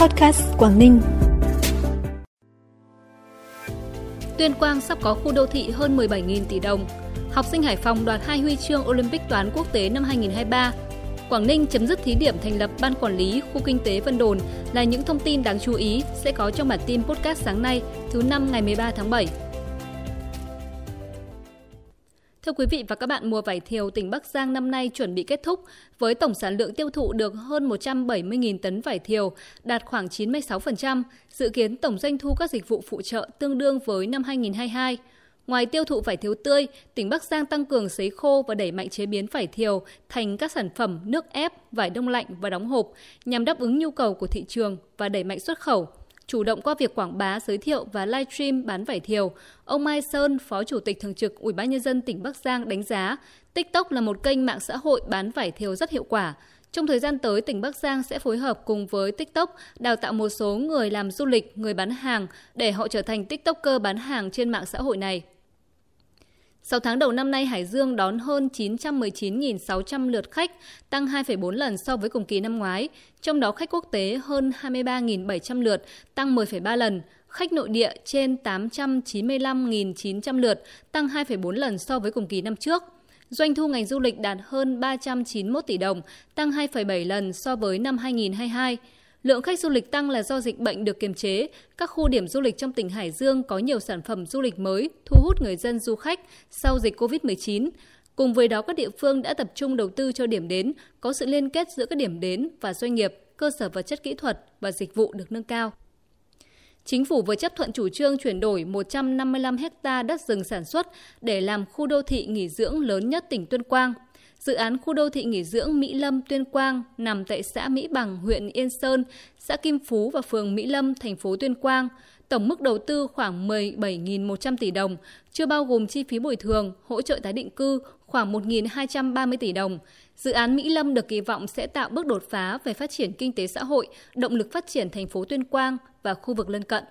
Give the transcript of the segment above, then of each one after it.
Podcast Quảng Ninh. Tuyên Quang sắp có khu đô thị hơn 17.000 tỷ đồng. Học sinh Hải Phòng đoạt hai huy chương Olympic toán quốc tế năm 2023. Quảng Ninh chấm dứt thí điểm thành lập Ban Quản lý Khu Kinh tế Vân Đồn là những thông tin đáng chú ý sẽ có trong bản tin podcast sáng nay, thứ năm ngày 13 tháng 7. Thưa quý vị và các bạn, mùa vải thiều tỉnh Bắc Giang năm nay chuẩn bị kết thúc với tổng sản lượng tiêu thụ được hơn 170.000 tấn vải thiều, đạt khoảng 96%, dự kiến tổng doanh thu các dịch vụ phụ trợ tương đương với năm 2022. Ngoài tiêu thụ vải thiều tươi, tỉnh Bắc Giang tăng cường sấy khô và đẩy mạnh chế biến vải thiều thành các sản phẩm nước ép, vải đông lạnh và đóng hộp nhằm đáp ứng nhu cầu của thị trường và đẩy mạnh xuất khẩu chủ động qua việc quảng bá, giới thiệu và livestream bán vải thiều. Ông Mai Sơn, Phó Chủ tịch Thường trực Ủy ban nhân dân tỉnh Bắc Giang đánh giá, TikTok là một kênh mạng xã hội bán vải thiều rất hiệu quả. Trong thời gian tới, tỉnh Bắc Giang sẽ phối hợp cùng với TikTok đào tạo một số người làm du lịch, người bán hàng để họ trở thành TikToker bán hàng trên mạng xã hội này. 6 tháng đầu năm nay, Hải Dương đón hơn 919.600 lượt khách, tăng 2,4 lần so với cùng kỳ năm ngoái. Trong đó khách quốc tế hơn 23.700 lượt, tăng 10,3 lần. Khách nội địa trên 895.900 lượt, tăng 2,4 lần so với cùng kỳ năm trước. Doanh thu ngành du lịch đạt hơn 391 tỷ đồng, tăng 2,7 lần so với năm 2022. Lượng khách du lịch tăng là do dịch bệnh được kiềm chế, các khu điểm du lịch trong tỉnh Hải Dương có nhiều sản phẩm du lịch mới thu hút người dân du khách sau dịch COVID-19. Cùng với đó các địa phương đã tập trung đầu tư cho điểm đến, có sự liên kết giữa các điểm đến và doanh nghiệp, cơ sở vật chất kỹ thuật và dịch vụ được nâng cao. Chính phủ vừa chấp thuận chủ trương chuyển đổi 155 ha đất rừng sản xuất để làm khu đô thị nghỉ dưỡng lớn nhất tỉnh Tuyên Quang – Dự án khu đô thị nghỉ dưỡng Mỹ Lâm Tuyên Quang nằm tại xã Mỹ Bằng, huyện Yên Sơn, xã Kim Phú và phường Mỹ Lâm, thành phố Tuyên Quang. Tổng mức đầu tư khoảng 17.100 tỷ đồng, chưa bao gồm chi phí bồi thường, hỗ trợ tái định cư khoảng 1.230 tỷ đồng. Dự án Mỹ Lâm được kỳ vọng sẽ tạo bước đột phá về phát triển kinh tế xã hội, động lực phát triển thành phố Tuyên Quang và khu vực lân cận.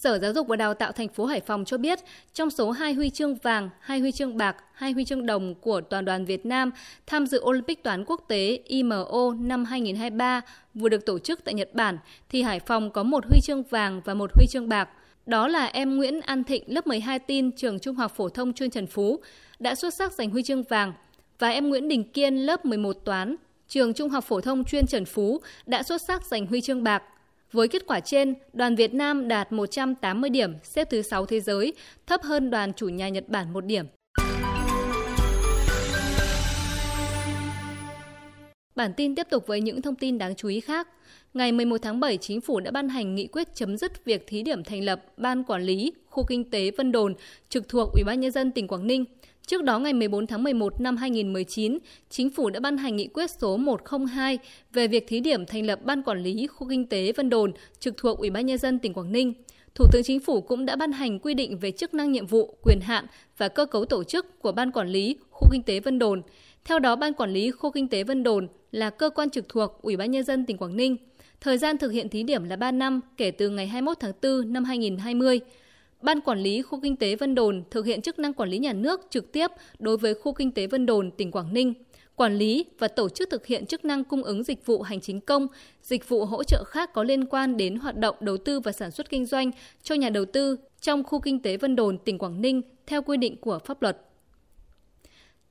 Sở Giáo dục và Đào tạo thành phố Hải Phòng cho biết, trong số 2 huy chương vàng, 2 huy chương bạc, 2 huy chương đồng của toàn đoàn Việt Nam tham dự Olympic toán quốc tế IMO năm 2023 vừa được tổ chức tại Nhật Bản, thì Hải Phòng có một huy chương vàng và một huy chương bạc. Đó là em Nguyễn An Thịnh, lớp 12 tin trường Trung học phổ thông chuyên Trần Phú, đã xuất sắc giành huy chương vàng, và em Nguyễn Đình Kiên, lớp 11 toán, trường Trung học phổ thông chuyên Trần Phú, đã xuất sắc giành huy chương bạc. Với kết quả trên, đoàn Việt Nam đạt 180 điểm, xếp thứ 6 thế giới, thấp hơn đoàn chủ nhà Nhật Bản một điểm. Bản tin tiếp tục với những thông tin đáng chú ý khác. Ngày 11 tháng 7, Chính phủ đã ban hành nghị quyết chấm dứt việc thí điểm thành lập Ban Quản lý Khu Kinh tế Vân Đồn trực thuộc Ủy ban Nhân dân tỉnh Quảng Ninh. Trước đó, ngày 14 tháng 11 năm 2019, Chính phủ đã ban hành nghị quyết số 102 về việc thí điểm thành lập Ban Quản lý Khu Kinh tế Vân Đồn trực thuộc Ủy ban Nhân dân tỉnh Quảng Ninh. Thủ tướng Chính phủ cũng đã ban hành quy định về chức năng nhiệm vụ, quyền hạn và cơ cấu tổ chức của Ban Quản lý Khu Kinh tế Vân Đồn. Theo đó, Ban Quản lý Khu Kinh tế Vân Đồn là cơ quan trực thuộc Ủy ban Nhân dân tỉnh Quảng Ninh. Thời gian thực hiện thí điểm là 3 năm kể từ ngày 21 tháng 4 năm 2020. Ban Quản lý Khu Kinh tế Vân Đồn thực hiện chức năng quản lý nhà nước trực tiếp đối với Khu Kinh tế Vân Đồn, tỉnh Quảng Ninh, quản lý và tổ chức thực hiện chức năng cung ứng dịch vụ hành chính công, dịch vụ hỗ trợ khác có liên quan đến hoạt động đầu tư và sản xuất kinh doanh cho nhà đầu tư trong Khu Kinh tế Vân Đồn, tỉnh Quảng Ninh theo quy định của pháp luật.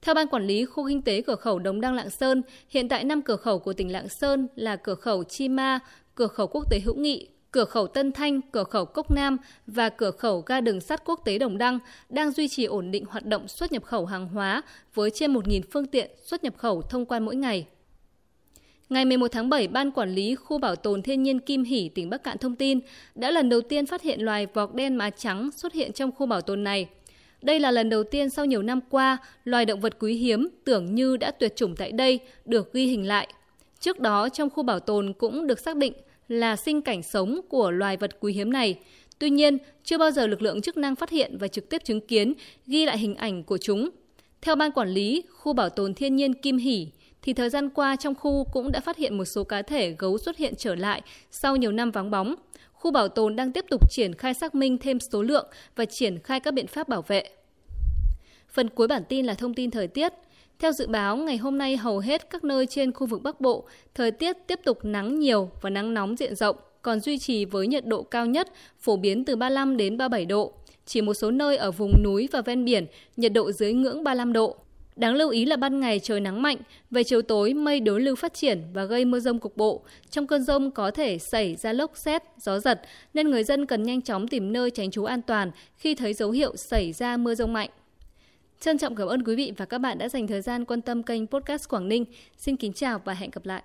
Theo Ban Quản lý Khu Kinh tế Cửa khẩu Đồng Đăng Lạng Sơn, hiện tại 5 cửa khẩu của tỉnh Lạng Sơn là cửa khẩu Chi Ma, cửa khẩu quốc tế Hữu Nghị, cửa khẩu Tân Thanh, cửa khẩu Cốc Nam và cửa khẩu ga đường sắt quốc tế Đồng Đăng đang duy trì ổn định hoạt động xuất nhập khẩu hàng hóa với trên 1.000 phương tiện xuất nhập khẩu thông quan mỗi ngày. Ngày 11 tháng 7, Ban Quản lý Khu Bảo tồn Thiên nhiên Kim Hỷ, tỉnh Bắc Cạn thông tin đã lần đầu tiên phát hiện loài vọc đen má trắng xuất hiện trong khu bảo tồn này. Đây là lần đầu tiên sau nhiều năm qua, loài động vật quý hiếm tưởng như đã tuyệt chủng tại đây được ghi hình lại. Trước đó, trong khu bảo tồn cũng được xác định là sinh cảnh sống của loài vật quý hiếm này. Tuy nhiên, chưa bao giờ lực lượng chức năng phát hiện và trực tiếp chứng kiến ghi lại hình ảnh của chúng. Theo ban quản lý khu bảo tồn thiên nhiên Kim Hỷ, thì thời gian qua trong khu cũng đã phát hiện một số cá thể gấu xuất hiện trở lại sau nhiều năm vắng bóng. Khu bảo tồn đang tiếp tục triển khai xác minh thêm số lượng và triển khai các biện pháp bảo vệ. Phần cuối bản tin là thông tin thời tiết. Theo dự báo, ngày hôm nay hầu hết các nơi trên khu vực Bắc Bộ, thời tiết tiếp tục nắng nhiều và nắng nóng diện rộng, còn duy trì với nhiệt độ cao nhất phổ biến từ 35 đến 37 độ. Chỉ một số nơi ở vùng núi và ven biển, nhiệt độ dưới ngưỡng 35 độ. Đáng lưu ý là ban ngày trời nắng mạnh, về chiều tối mây đối lưu phát triển và gây mưa rông cục bộ. Trong cơn rông có thể xảy ra lốc xét, gió giật, nên người dân cần nhanh chóng tìm nơi tránh trú an toàn khi thấy dấu hiệu xảy ra mưa rông mạnh. Trân trọng cảm ơn quý vị và các bạn đã dành thời gian quan tâm kênh Podcast Quảng Ninh. Xin kính chào và hẹn gặp lại.